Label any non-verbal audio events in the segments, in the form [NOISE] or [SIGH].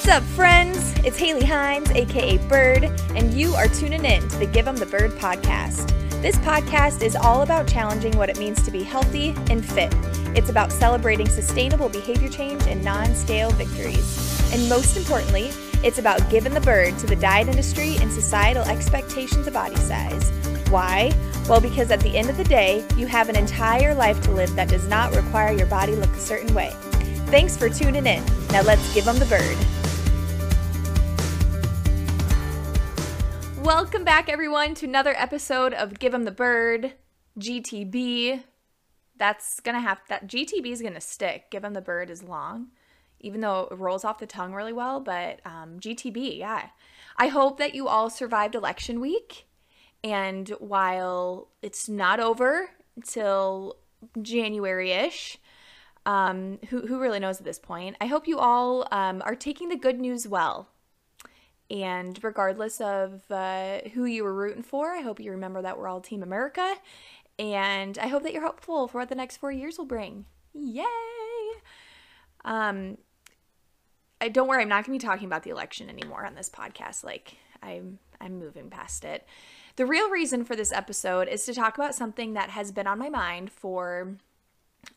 What's up, friends? It's Haley Hines, aka Bird, and you are tuning in to the Give 'em the Bird podcast. This podcast is all about challenging what it means to be healthy and fit. It's about celebrating sustainable behavior change and non scale victories. And most importantly, it's about giving the bird to the diet industry and societal expectations of body size. Why? Well, because at the end of the day, you have an entire life to live that does not require your body look a certain way. Thanks for tuning in. Now let's give them the bird. Welcome back, everyone, to another episode of Give 'em the Bird GTB. That's gonna have that GTB is gonna stick. Give 'em the bird is long, even though it rolls off the tongue really well. But um, GTB, yeah. I hope that you all survived election week, and while it's not over until January ish, um, who who really knows at this point? I hope you all um, are taking the good news well and regardless of uh, who you were rooting for, I hope you remember that we're all Team America. And I hope that you're hopeful for what the next four years will bring. Yay! Um, I, don't worry, I'm not going to be talking about the election anymore on this podcast. Like, I'm I'm moving past it. The real reason for this episode is to talk about something that has been on my mind for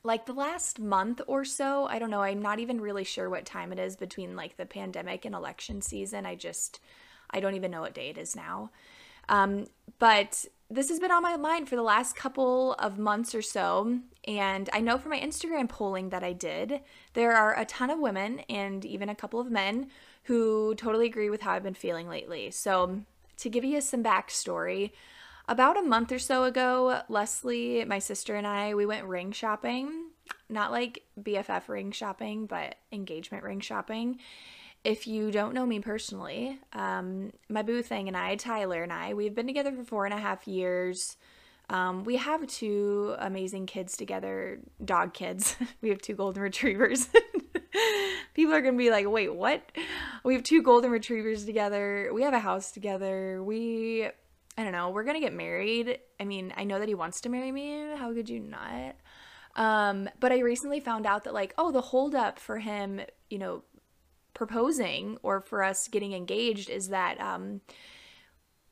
like the last month or so, I don't know, I'm not even really sure what time it is between like the pandemic and election season. I just, I don't even know what day it is now. Um, but this has been on my mind for the last couple of months or so. And I know from my Instagram polling that I did, there are a ton of women and even a couple of men who totally agree with how I've been feeling lately. So, to give you some backstory, about a month or so ago, Leslie, my sister, and I, we went ring shopping. Not like BFF ring shopping, but engagement ring shopping. If you don't know me personally, um, my boo thing and I, Tyler and I, we've been together for four and a half years. Um, we have two amazing kids together, dog kids. [LAUGHS] we have two golden retrievers. [LAUGHS] People are going to be like, wait, what? We have two golden retrievers together. We have a house together. We I don't know, we're gonna get married. I mean, I know that he wants to marry me. How could you not? Um, but I recently found out that like, oh, the holdup for him, you know, proposing or for us getting engaged is that um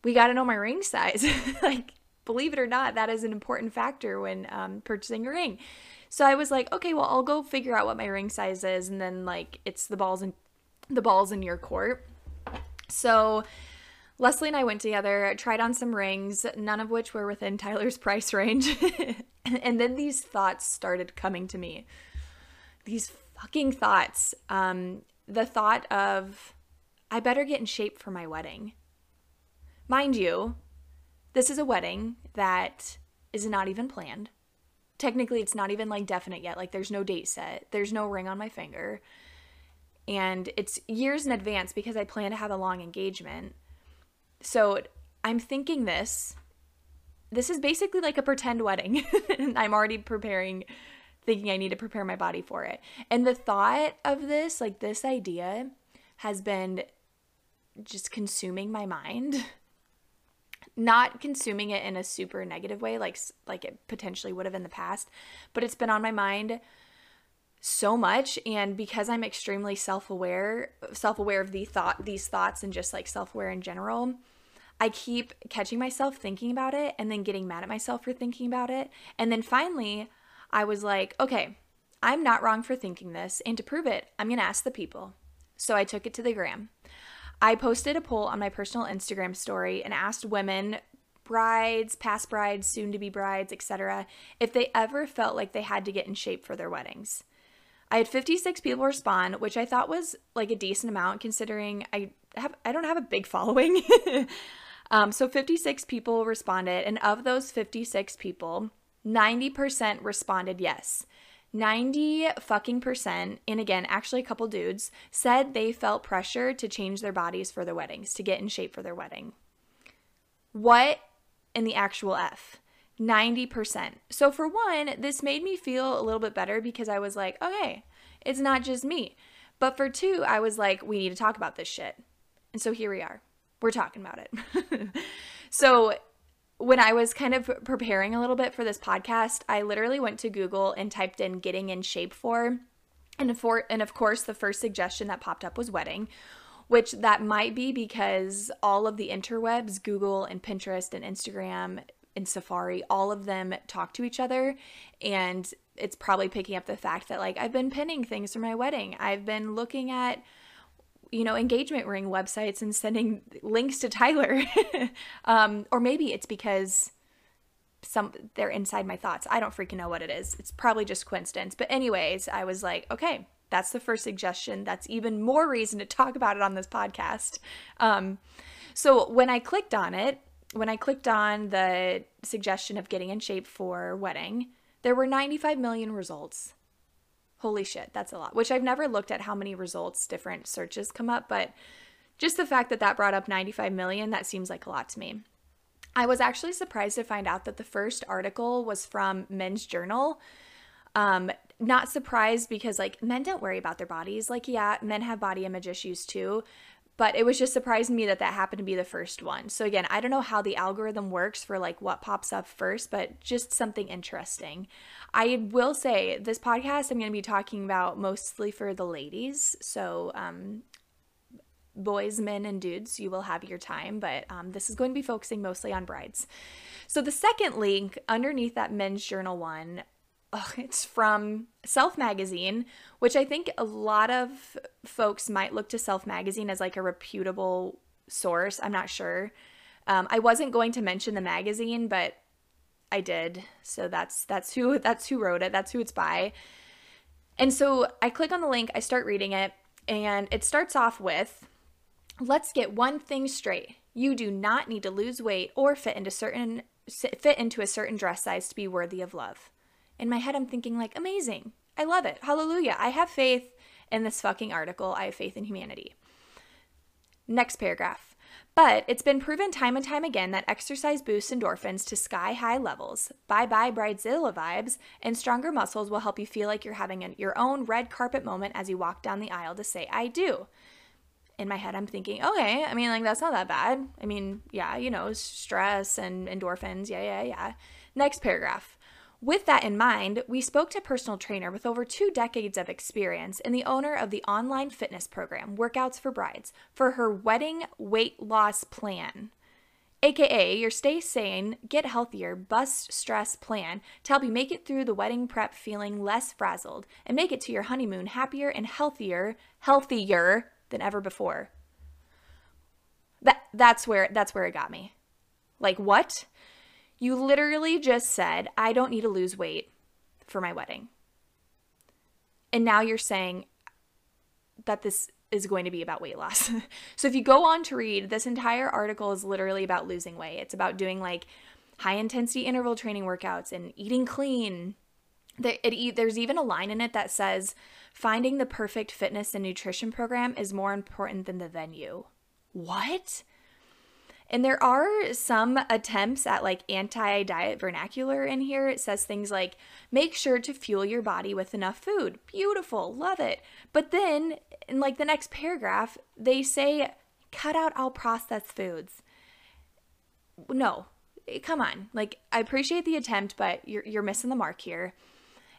we gotta know my ring size. [LAUGHS] like, believe it or not, that is an important factor when um purchasing a ring. So I was like, okay, well, I'll go figure out what my ring size is, and then like it's the balls in the balls in your court. So Leslie and I went together, tried on some rings, none of which were within Tyler's [LAUGHS] price range. [LAUGHS] and then these thoughts started coming to me. These fucking thoughts. Um, the thought of, I better get in shape for my wedding. Mind you, this is a wedding that is not even planned. Technically, it's not even like definite yet. Like, there's no date set, there's no ring on my finger. And it's years in advance because I plan to have a long engagement. So I'm thinking this. This is basically like a pretend wedding. [LAUGHS] I'm already preparing, thinking I need to prepare my body for it. And the thought of this, like this idea, has been just consuming my mind. Not consuming it in a super negative way, like like it potentially would have in the past, but it's been on my mind so much and because i'm extremely self-aware self-aware of the thought these thoughts and just like self-aware in general I keep catching myself thinking about it and then getting mad at myself for thinking about it. And then finally, I was like, okay, I'm not wrong for thinking this. And to prove it, I'm going to ask the people. So I took it to the gram. I posted a poll on my personal Instagram story and asked women, brides, past brides, soon to be brides, etc., if they ever felt like they had to get in shape for their weddings. I had 56 people respond, which I thought was like a decent amount considering I have I don't have a big [LAUGHS] following. Um, so 56 people responded, and of those 56 people, 90% responded yes. 90 fucking percent, and again, actually a couple dudes, said they felt pressure to change their bodies for their weddings, to get in shape for their wedding. What in the actual F? 90%. So, for one, this made me feel a little bit better because I was like, okay, it's not just me. But for two, I was like, we need to talk about this shit. And so here we are we're talking about it. [LAUGHS] so, when I was kind of preparing a little bit for this podcast, I literally went to Google and typed in getting in shape for. And for and of course, the first suggestion that popped up was wedding, which that might be because all of the interwebs, Google and Pinterest and Instagram and Safari, all of them talk to each other and it's probably picking up the fact that like I've been pinning things for my wedding. I've been looking at you know engagement ring websites and sending links to Tyler. [LAUGHS] um, or maybe it's because some they're inside my thoughts. I don't freaking know what it is. It's probably just coincidence. But anyways, I was like, okay, that's the first suggestion. That's even more reason to talk about it on this podcast. Um, so when I clicked on it, when I clicked on the suggestion of getting in shape for wedding, there were 95 million results. Holy shit, that's a lot. Which I've never looked at how many results different searches come up, but just the fact that that brought up 95 million, that seems like a lot to me. I was actually surprised to find out that the first article was from Men's Journal. Um, not surprised because like men don't worry about their bodies. Like, yeah, men have body image issues too. But it was just surprising me that that happened to be the first one. So again, I don't know how the algorithm works for like what pops up first, but just something interesting. I will say this podcast I'm going to be talking about mostly for the ladies. So um, boys, men, and dudes, you will have your time, but um, this is going to be focusing mostly on brides. So the second link underneath that men's journal one, it's from Self Magazine, which I think a lot of folks might look to Self Magazine as like a reputable source. I'm not sure. Um, I wasn't going to mention the magazine, but I did. So that's that's who that's who wrote it. That's who it's by. And so I click on the link, I start reading it, and it starts off with Let's get one thing straight. You do not need to lose weight or fit into certain fit into a certain dress size to be worthy of love. In my head I'm thinking like amazing. I love it. Hallelujah. I have faith in this fucking article. I have faith in humanity. Next paragraph. But it's been proven time and time again that exercise boosts endorphins to sky high levels. Bye bye bridezilla vibes, and stronger muscles will help you feel like you're having an, your own red carpet moment as you walk down the aisle to say, I do in my head, I'm thinking, okay, I mean, like, that's not that bad. I mean, yeah, you know, stress and endorphins. Yeah, yeah, yeah. Next paragraph. With that in mind, we spoke to a personal trainer with over two decades of experience and the owner of the online fitness program, Workouts for Brides, for her wedding weight loss plan. AKA your stay sane, get healthier, bust stress plan to help you make it through the wedding prep feeling less frazzled and make it to your honeymoon happier and healthier, healthier than ever before. That that's where that's where it got me. Like what? You literally just said, I don't need to lose weight for my wedding. And now you're saying that this is going to be about weight loss. [LAUGHS] so if you go on to read, this entire article is literally about losing weight. It's about doing like high intensity interval training workouts and eating clean. there's even a line in it that says Finding the perfect fitness and nutrition program is more important than the venue. What? And there are some attempts at like anti diet vernacular in here. It says things like, make sure to fuel your body with enough food. Beautiful, love it. But then in like the next paragraph, they say, cut out all processed foods. No, eh, come on. Like, I appreciate the attempt, but you're, you're missing the mark here.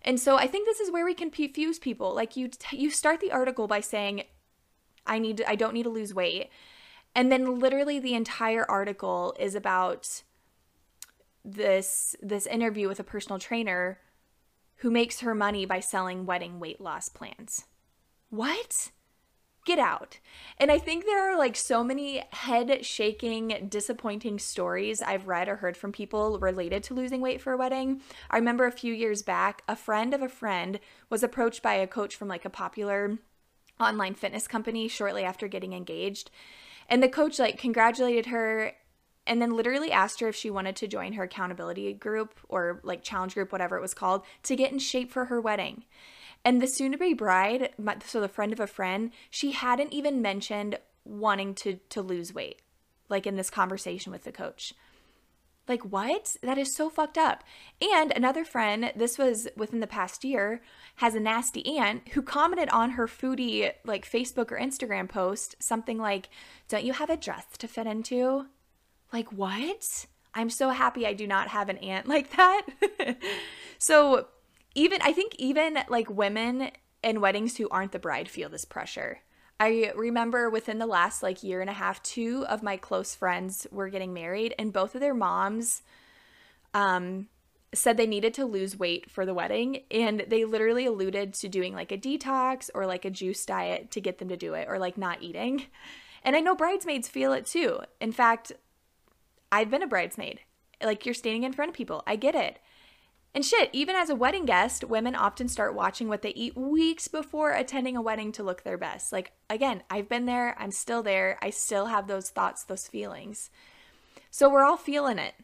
And so I think this is where we can confuse people. Like you you start the article by saying I need to, I don't need to lose weight. And then literally the entire article is about this this interview with a personal trainer who makes her money by selling wedding weight loss plans. What? get out. And I think there are like so many head shaking, disappointing stories I've read or heard from people related to losing weight for a wedding. I remember a few years back, a friend of a friend was approached by a coach from like a popular online fitness company shortly after getting engaged. And the coach like congratulated her and then literally asked her if she wanted to join her accountability group or like challenge group, whatever it was called, to get in shape for her wedding. And the soon to be bride, so the friend of a friend, she hadn't even mentioned wanting to to lose weight like in this conversation with the coach. Like what? That is so fucked up. And another friend, this was within the past year, has a nasty aunt who commented on her foodie like Facebook or Instagram post something like, "Don't you have a dress to fit into?" Like what? I'm so happy I do not have an aunt [LAUGHS] like that. [LAUGHS] so even I think even like women in weddings who aren't the bride feel this pressure. I remember within the last like year and a half, two of my close friends were getting married, and both of their moms um, said they needed to lose weight for the wedding. And they literally alluded to doing like a detox or like a juice diet to get them to do it, or like not eating. And I know bridesmaids feel it too. In fact, I've been a bridesmaid. Like you're standing in front of people. I get it. And shit, even as a wedding guest, women often start watching what they eat weeks before attending a wedding to look their best. Like, again, I've been there, I'm still there, I still have those thoughts, those feelings. So we're all feeling it.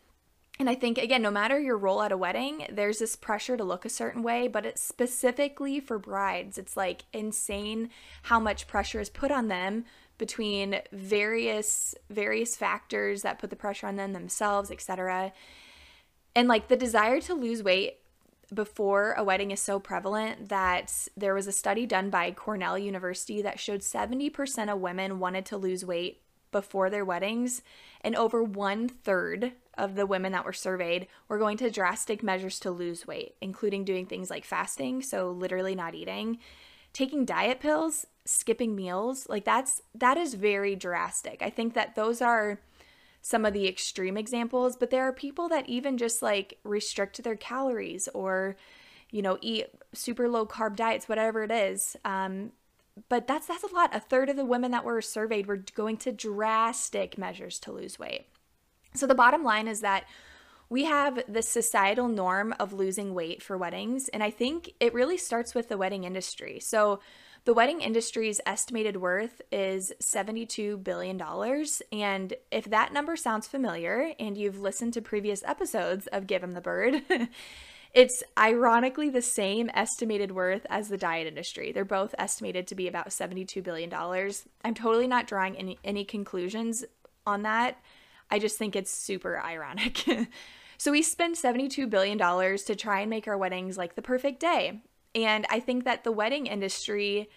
And I think, again, no matter your role at a wedding, there's this pressure to look a certain way, but it's specifically for brides. It's like insane how much pressure is put on them between various various factors that put the pressure on them themselves, etc. And like the desire to lose weight before a wedding is so prevalent that there was a study done by Cornell University that showed 70% of women wanted to lose weight before their weddings, and over one third of the women that were surveyed were going to drastic measures to lose weight, including doing things like fasting, so literally not eating, taking diet pills, skipping meals. Like that's that is very drastic. I think that those are some of the extreme examples, but there are people that even just like restrict their calories or, you know, eat super low carb diets, whatever it is. Um, but that's that's a lot. A third of the women that were surveyed were going to drastic measures to lose weight. So the bottom line is that we have the societal norm of losing weight for weddings, and I think it really starts with the wedding industry. So the wedding industry's estimated worth is $72 billion. And if that number sounds familiar and you've listened to previous episodes of Give 'em the Bird, [LAUGHS] it's ironically the same estimated worth as the diet industry. They're both estimated to be about $72 billion. I'm totally not drawing any, any conclusions on that. I just think it's super ironic. [LAUGHS] so we spend $72 billion to try and make our weddings like the perfect day. And I think that the wedding industry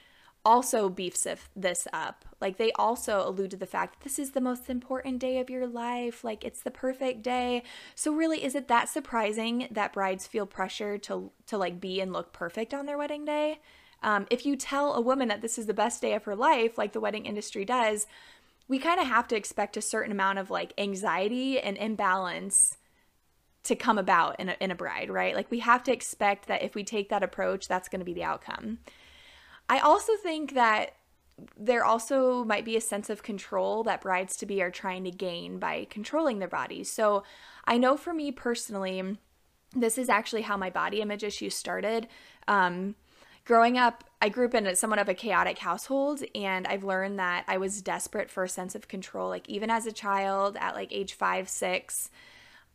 also beefs this up. Like they also allude to the fact that this is the most important day of your life. Like it's the perfect day. So really, is it that surprising that brides feel pressure to to like be and look perfect on their wedding day? Um, if you tell a woman that this is the best day of her life, like the wedding industry does, we kind of have to expect a certain amount of like anxiety and imbalance to come about in a, in a bride, right? Like we have to expect that if we take that approach, that's going to be the outcome. I also think that there also might be a sense of control that brides to be are trying to gain by controlling their bodies. So I know for me personally, this is actually how my body image issues started. Um, growing up, I grew up in a, somewhat of a chaotic household, and I've learned that I was desperate for a sense of control. Like, even as a child at like age five, six,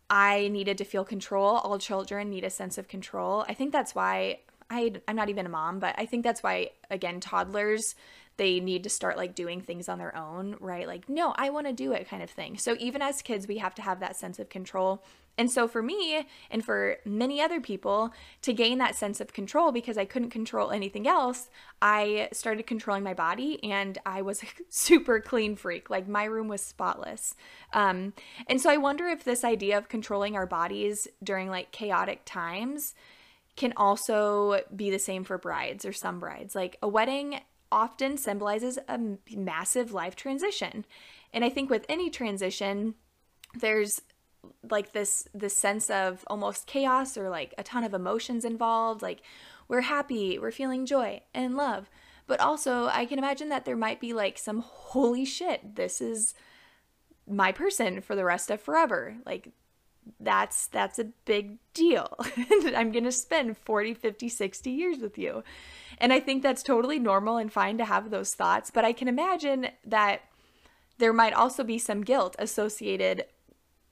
I needed to feel control. All children need a sense of control. I think that's why I, I'm not even a mom, but I think that's why, again, toddlers, they need to start like doing things on their own, right? Like, no, I want to do it kind of thing. So even as kids, we have to have that sense of control. And so for me and for many other people, to gain that sense of control because I couldn't control anything else, I started controlling my body and I was a [LAUGHS] super clean freak. Like my room was spotless. Um, and so I wonder if this idea of controlling our bodies during like chaotic times can also be the same for brides or some brides. Like a wedding often symbolizes a massive life transition. And I think with any transition, there's like this this sense of almost chaos or like a ton of emotions involved like we're happy we're feeling joy and love. But also i can imagine that there might be like some holy shit this is my person for the rest of forever. Like that's that's a big deal. [LAUGHS] I'm going to spend 40 50 60 years with you and i think that's totally normal and fine to have those thoughts but i can imagine that there might also be some guilt associated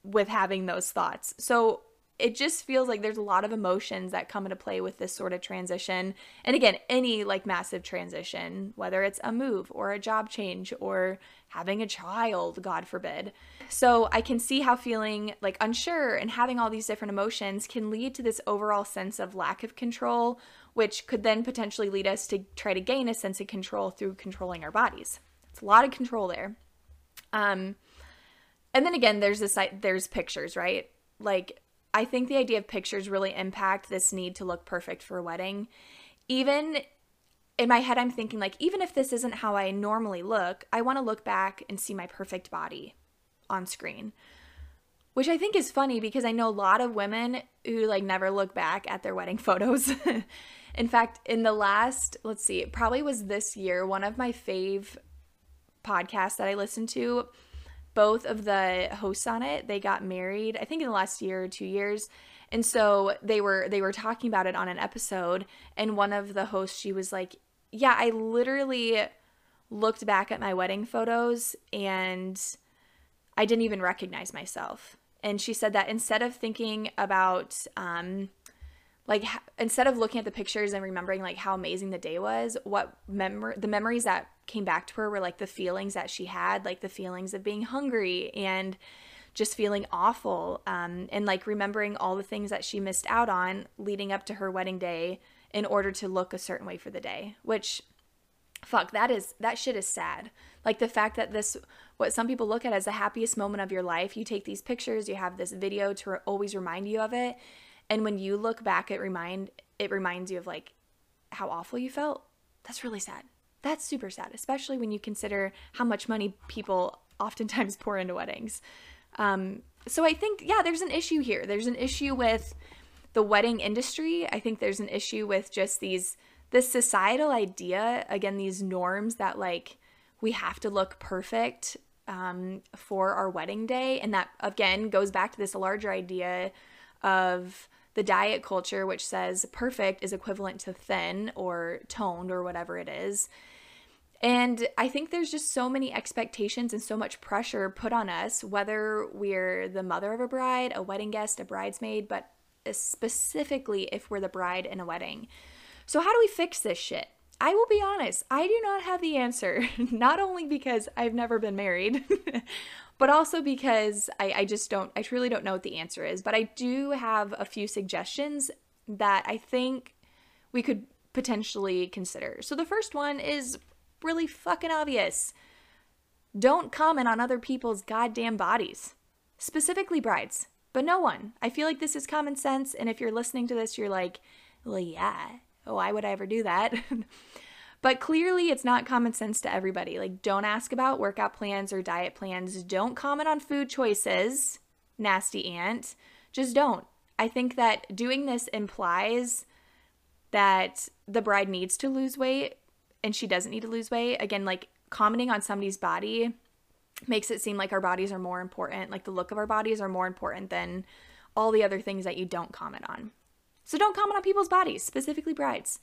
with having those thoughts so it just feels like there's a lot of emotions that come into play with this sort of transition. And again, any like massive transition, whether it's a move or a job change or having a child, God forbid. So I can see how feeling like unsure and having all these different emotions can lead to this overall sense of lack of control, which could then potentially lead us to try to gain a sense of control through controlling our bodies. It's a lot of control there. Um, and then again, there's this there's pictures, right? Like I think the idea of pictures really impact this need to look perfect for a wedding. Even in my head, I'm thinking, like, even if this isn't how I normally look, I want to look back and see my perfect body on screen. Which I think is funny because I know a lot of women who like never look back at their wedding [LAUGHS] photos. In fact, in the last, let's see, it probably was this year, one of my fave podcasts that I listened to, both of the hosts on it, they got married, I think in the last year or two years. And so they were they were talking about it on an episode and one of the hosts she was like, "Yeah, I literally looked back at my wedding photos and I didn't even recognize myself." And she said that instead of thinking about um like instead of looking at the pictures and remembering like how amazing the day was, what memory the memories that came back to her were like the feelings that she had, like the feelings of being hungry and just feeling awful um, and like remembering all the things that she missed out on leading up to her wedding day in order to look a certain way for the day which fuck that is that shit is sad. Like the fact that this what some people look at as the happiest moment of your life you take these pictures you have this video to re- always remind you of it and when you look back it remind it reminds you of like how awful you felt that's really sad that's super sad especially when you consider how much money people oftentimes [LAUGHS] pour into weddings um, so I think, yeah, there's an issue here. There's an issue with the wedding industry. I think there's an issue with just these, this societal idea, again, these norms that like we have to look perfect um, for our wedding day. And that, again, goes back to this larger idea of the diet culture, which says perfect is equivalent to thin or toned or whatever it is. And I think there's just so many expectations and so much pressure put on us, whether we're the mother of a bride, a wedding guest, a bridesmaid, but specifically if we're the bride in a wedding. So, how do we fix this shit? I will be honest, I do not have the answer, [LAUGHS] not only because I've never been married, [LAUGHS] but also because I, I just don't, I truly don't know what the answer is. But I do have a few suggestions that I think we could potentially consider. So, the first one is really fucking obvious. Don't comment on other people's goddamn bodies, specifically brides, but no one. I feel like this is common sense. And if you're listening to this, you're like, well, yeah, why would I ever do that? [LAUGHS] but clearly, it's not common sense to everybody. Like, don't ask about workout plans or diet plans. Don't comment on food choices, nasty aunt. Just don't. I think that doing this implies that the bride needs to lose weight and she doesn't need to lose weight, again, like commenting on somebody's body makes it seem like our bodies are more important, like the look of our bodies are more important than all the other things that you don't comment on. So don't comment on people's bodies, specifically brides.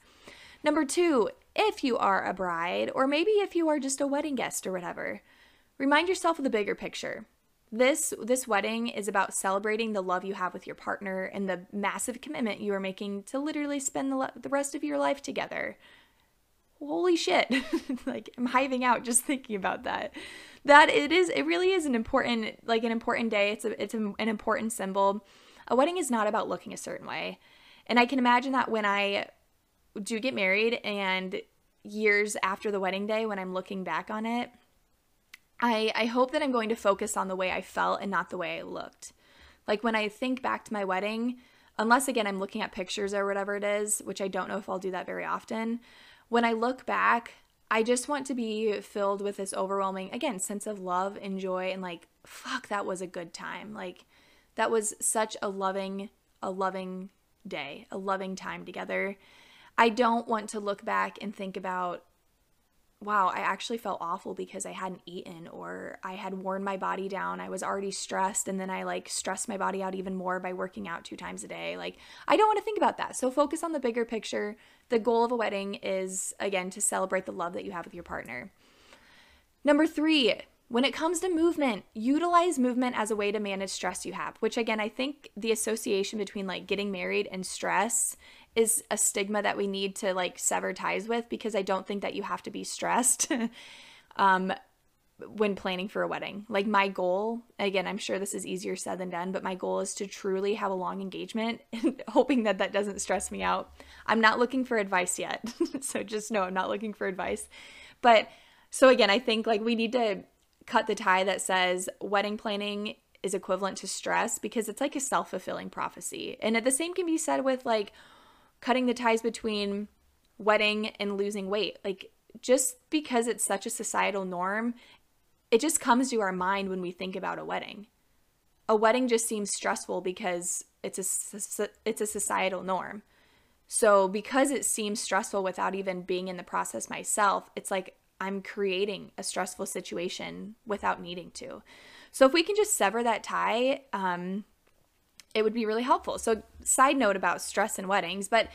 Number two, if you are a bride, or maybe if you are just a wedding guest or whatever, remind yourself of the bigger picture. This this wedding is about celebrating the love you have with your partner and the massive commitment you are making to literally spend the, the rest of your life together. Holy shit. [LAUGHS] Like i'm hiving out just thinking about that. That it is it really is an important like an important day. It's a it's a, an important symbol. A wedding is not about looking a certain way. And i can imagine that when i do get married and years after the wedding day when i'm looking back on it i i hope that i'm going to focus on the way i felt and not the way i looked like when i think back to my wedding unless again i'm looking at pictures or whatever it is which i don't know if i'll do that very often when I look back, I just want to be filled with this overwhelming, again, sense of love and joy and like, fuck, that was a good time. Like, that was such a loving, a loving day, a loving time together. I don't want to look back and think about wow, I actually felt awful because I hadn't eaten or I had worn my body down. I was already stressed and then I like stressed my body out even more by working out two times a day. Like, I don't want to think about that. So focus on the bigger picture. The goal of a wedding is, again, to celebrate the love that you have with your partner. Number three, when it comes to movement, utilize movement as a way to manage stress you have, which again, I think the association between like getting married and stress is a stigma that we need to like sever ties with because I don't think that you have to be stressed [LAUGHS] um, when planning for a wedding. Like my goal, again, I'm sure this is easier said than done, but my goal is to truly have a long engagement [LAUGHS] and hoping that that doesn't stress me out. I'm not looking for advice yet. [LAUGHS] so just know I'm not looking for advice. But so again, I think like we need to cut the tie that says wedding planning is equivalent to stress because it's like a self-fulfilling prophecy. And the same can be said with like cutting the ties between wedding and losing weight. Like, just because it's such a societal norm, it just comes to our mind when we think about a wedding. A wedding just seems stressful because it's a it's a societal norm. So because it seems stressful without even being in the process myself, it's like I'm creating a stressful situation without needing to. So if we can just sever that tie, um, it would be really helpful. So side note about stress and weddings, but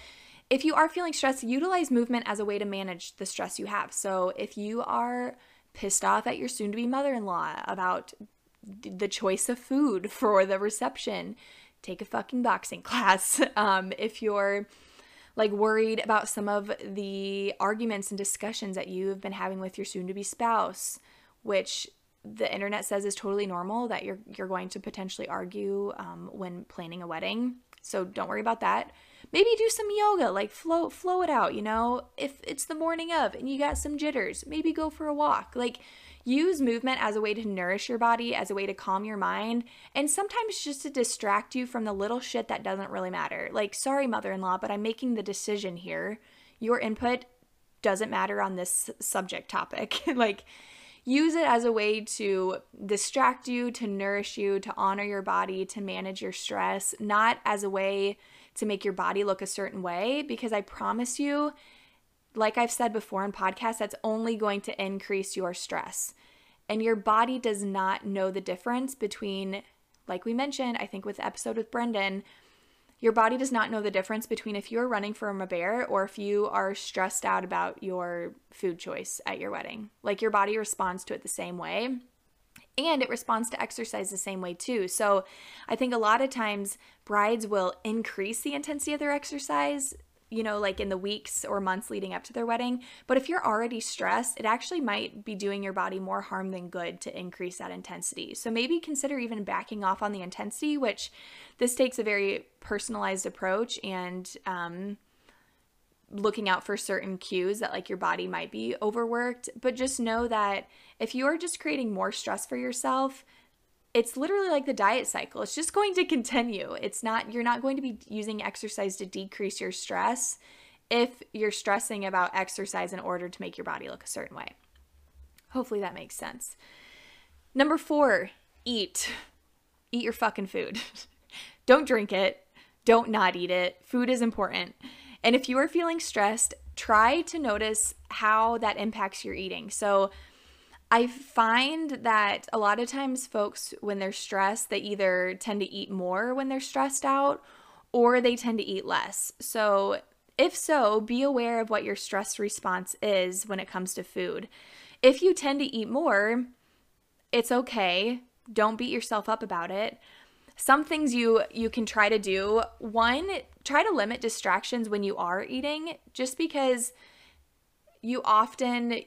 if you are feeling stressed, utilize movement as a way to manage the stress you have. So if you are pissed off at your soon to be mother in law about the choice of food [LAUGHS] for the reception, take a fucking boxing [LAUGHS] class. Um, if you're like worried about some of the arguments and discussions that you've been having with your soon to be spouse, which the internet says is totally normal that you're you're going to potentially argue um, when planning a wedding. So don't worry about that. Maybe do some yoga like flow flow it out you know? If it's the morning of and you got some jitters maybe go for a walk. Like use movement as a way to nourish your body as a way to calm your mind and sometimes just to distract you from the little shit that doesn't really matter. Like sorry mother-in-law but i'm making the decision here. Your input doesn't matter on this subject topic. [LAUGHS] Like use it as a way to distract you, to nourish you, to honor your body, to manage your stress, not as a way to make your body look a certain way because I promise you, like I've said before in podcasts, that's only going to increase your stress. And your body does not know the difference between, like we mentioned, I think with the episode with Brendan, your body does not know the difference between if you're running from a bear or if you are stressed out about your food choice at your wedding. Like your body responds to it the same way and it responds to exercise the same way too. So I think a lot of times brides will increase the intensity of their exercise, you know, like in the weeks or months leading up to their wedding. But if you're already stressed, it actually might be doing your body more harm than good to increase that intensity. So maybe consider even backing off on the intensity, which this takes a very personalized approach and, um, looking out for certain cues that like your body might be overworked but just know that if you are just creating more stress for yourself, it's literally like the diet cycle. It's just going to continue. It's not, you're not going to be using exercise to decrease your stress if you're stressing about exercise in order to make your body look a certain way. Hopefully that makes sense. Number four, eat. Eat your fucking food. [LAUGHS] Don't drink it. Don't not eat it. Food is important. And if you are feeling stressed, try to notice how that impacts your eating. So, I find that a lot of times folks, when they're stressed, they either tend to eat more when they're stressed out or they tend to eat less. So, if so, be aware of what your stress response is when it comes to food. If you tend to eat more, it's okay. Don't beat yourself up about it. Some things you you can try to do. One, try to limit distractions when you are eating just because you often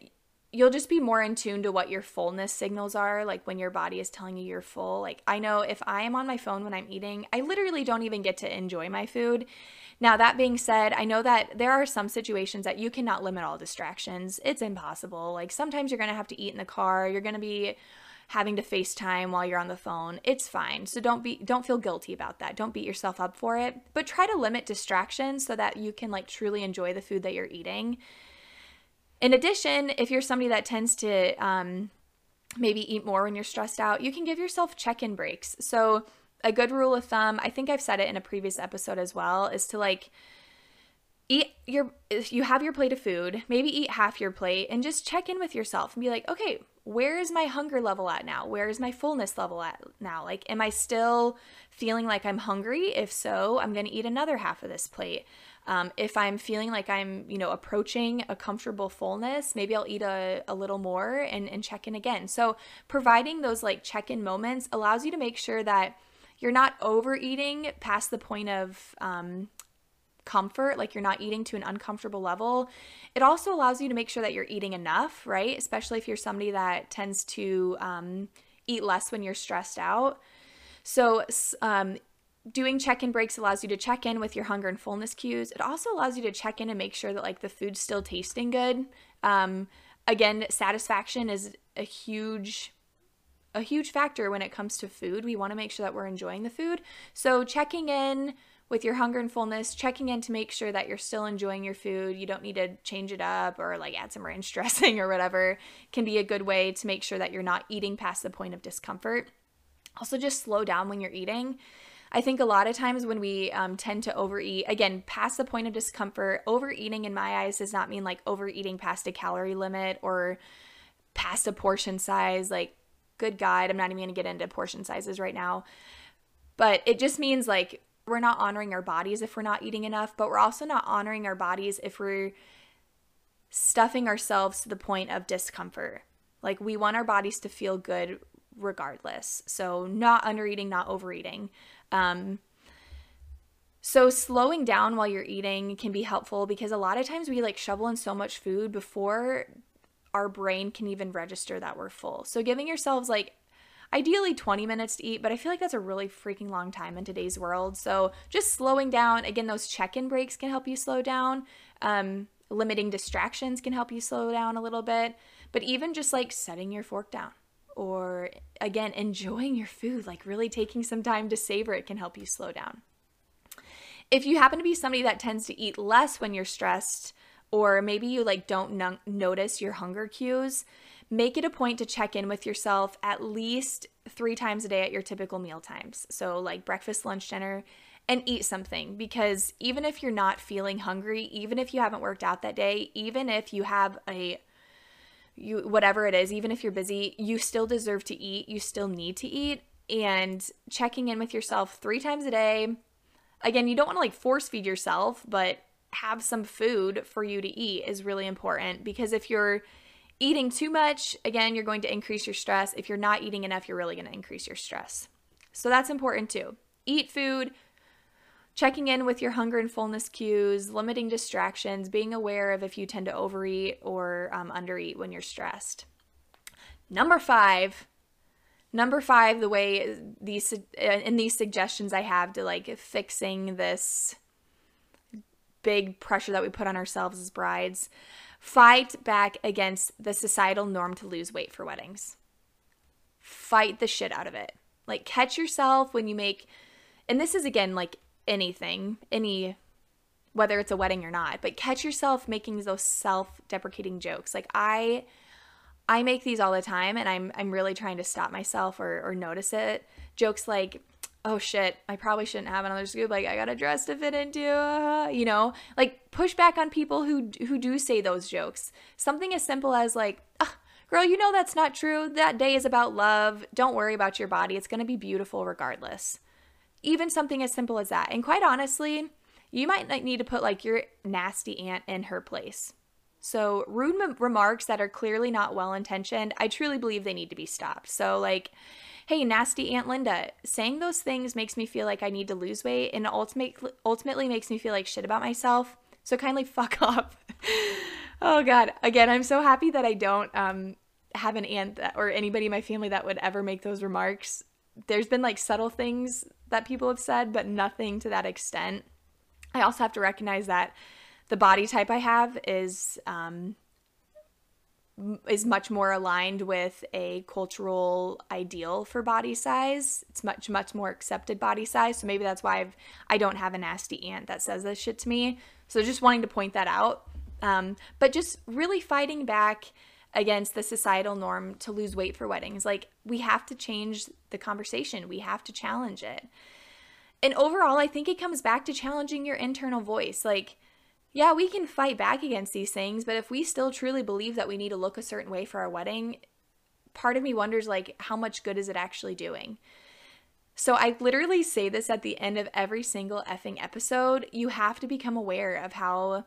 you'll just be more in tune to what your fullness signals are like when your body is telling you you're full like i know if i am on my phone when i'm eating i literally don't even get to enjoy my food now that being said i know that there are some situations that you cannot limit all distractions it's impossible like sometimes you're to have to eat in the car you're to be having to FaceTime while you're on the phone. It's fine. So don't be don't feel guilty about that. Don't beat yourself up for it, but try to limit distractions so that you can like truly enjoy the food that you're eating. In addition, if you're somebody that tends to um, maybe eat more when you're stressed out, you can give yourself check in breaks. So, a good rule of thumb, I think I've said it in a previous episode as well, is to like eat your if you have your plate of food, maybe eat half your plate and just check in with yourself and be like, "Okay, where is my hunger level at now? Where is my fullness level at now? Like am I still feeling like I'm hungry? If so, I'm going to eat another half of this plate. Um, if I'm feeling like I'm, you know, approaching a comfortable fullness, maybe I'll eat a, a little more and, and check in again. So providing those like check in moments allows you to make sure that you're not overeating past the point of um, comfort, like you're not eating to an uncomfortable level. It also allows you to make sure that you're eating enough, right? Especially if you're somebody that tends to um, eat less when you're stressed out. So, um, doing check-in breaks allows you to check in with your hunger and fullness cues. It also allows you to check in and make sure that like the food's still tasting good. Um, again, satisfaction is a huge a huge factor when it comes to food. We want to make sure that we're enjoying the food. So checking in with your hunger and fullness, checking in to make sure that you're still enjoying your food. You don't need to change it up or like add some ranch [LAUGHS] dressing or whatever, can be a good way to make sure that you're not eating past the point of discomfort. Also, just slow down when you're eating. I think a lot of times when we um, tend to overeat, again, past the point of discomfort, overeating in my eyes does not mean like overeating past a calorie limit or past a portion size. Like, good God, I'm not even going to get into portion sizes right now. But it just means like we're not honoring our bodies if we're not eating enough, but we're also not honoring our bodies if we're stuffing ourselves to the point of discomfort. Like, we want our bodies to feel good regardless. So, not undereating, not overeating. Um, so slowing down while you're eating can be helpful because a lot of times we like shovel in so much food before our brain can even register that we're full. So giving yourselves like ideally 20 minutes to eat, but I feel like that's a really freaking long time in today's world. So just slowing down, again, those check in breaks can help you slow down. Um, limiting distractions can help you slow down a little bit. But even just like setting your fork down or again, enjoying your food, like really taking some time to savor it can help you slow down. If you happen to be somebody that tends to eat less when you're stressed, or maybe you like don't no- notice your hunger cues, make it a point to check in with yourself at least three times a day at your typical meal times. So, like breakfast, lunch, dinner, and eat something because even if you're not feeling hungry, even if you haven't worked out that day, even if you have a you whatever it is, even if you're busy, you still deserve to eat. You still need to eat and checking in with yourself 3 times a day. Again, you don't want to like force feed yourself, but have some food for you to eat is really important because if you're eating too much, again, you're going to increase your stress. If you're not eating enough, you're really going to increase your stress. So that's important too. Eat food, checking in with your hunger and fullness cues, limiting distractions, being aware of if you tend to overeat or um, undereat when you're stressed. Number five, number five, the way these in these suggestions I have to like fixing this big pressure that we put on ourselves as brides, fight back against the societal norm to lose weight for weddings. Fight the shit out of it. Like catch yourself when you make and this is again like anything, any whether it's a wedding or not, but catch yourself making those self-deprecating jokes. Like I I make these all the time and I'm I'm really trying to stop myself or or notice it. Jokes like oh shit, I probably shouldn't have another scoop. Like I got a dress to fit into, uh, you know, like push back on people who who do say those jokes. Something as simple as like, oh, girl, you know that's not true. That day is about love. Don't worry about your body. It's going to be beautiful regardless. Even something as simple as that. And quite honestly, you might need to put like your nasty aunt in her place. So, rude m- remarks that are clearly not well intentioned, I truly believe they need to be stopped. So, like, hey, nasty Aunt Linda, saying those things makes me feel like I need to lose weight and ultimate, ultimately makes me feel like shit about myself. So, kindly [LAUGHS] fuck off. oh, God. Again, I'm so happy that I don't um, have an aunt that, or anybody in my family that would ever make those remarks. There's been like subtle things that people have said, but nothing to that extent. I also have to recognize that the body type I have is um, is much more aligned with a cultural ideal for body size. It's much much more accepted body size. So maybe that's why I've I don't have a nasty aunt that says this shit to me. So just wanting to point that out. Um, but just really fighting back against the societal norm to lose weight for weddings. Like we have to change the conversation. We have to challenge it. And overall, I think it comes back to challenging your internal voice. Like, yeah, we can fight back against these things, but if we still truly believe that we need to look a certain way for our wedding, part of me wonders like how much good is it actually doing? So I literally say this at the end of every single effing episode. You have to become aware of how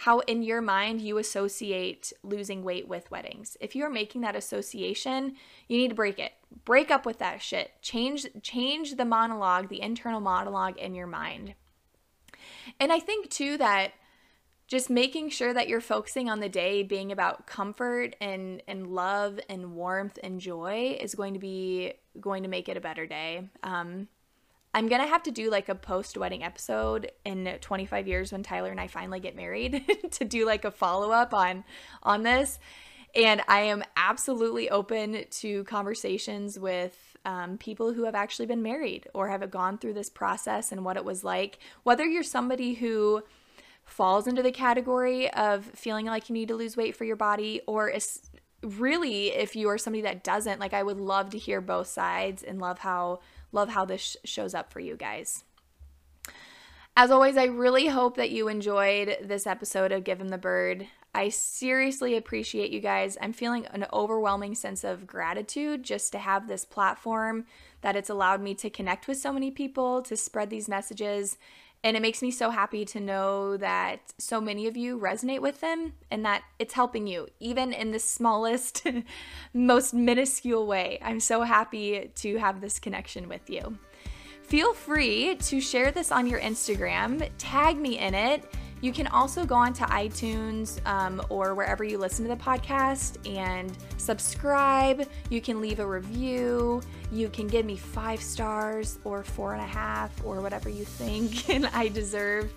how in your mind you associate losing weight with weddings. If you're making that association, you need to break it. Break up with that shit. Change change the monologue, the internal monologue in your mind. And I think too that just making sure that you're focusing on the day being about comfort and and love and warmth and joy is going to be going to make it a better day. Um, I'm gonna have to do like a post wedding episode in 25 years when Tyler and I finally get married [LAUGHS] to do like a follow up on on this. And I am absolutely open to conversations with um, people who have actually been married or have gone through this process and what it was like. Whether you're somebody who falls into the category of feeling like you need to lose weight for your body, or is really if you are somebody that doesn't, like I would love to hear both sides and love how love how this shows up for you guys. As always, I really hope that you enjoyed this episode of Give 'em the Bird. I seriously appreciate you guys. I'm feeling an overwhelming sense of gratitude just to have this platform that it's allowed me to connect with so many people, to spread these messages. And it makes me so happy to know that so many of you resonate with them and that it's helping you, even in the smallest, [LAUGHS] most minuscule way. I'm so happy to have this connection with you. Feel free to share this on your Instagram, tag me in it you can also go onto iTunes um, or wherever you listen to the podcast and subscribe. You can leave a review. You can give me five stars or four and a half or whatever you think [LAUGHS] and I deserve.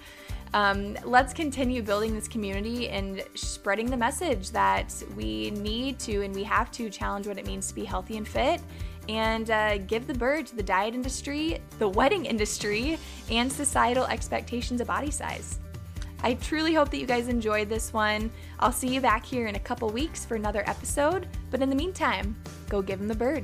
Um, let's continue building this community and spreading the message that we need to and we have to challenge what it means to be healthy and fit and uh, give the bird to the diet industry, the wedding industry, and societal expectations of body size. I truly hope that you guys enjoyed this one. I'll see you back here in a couple weeks for another episode, but in the meantime, go give him the bird.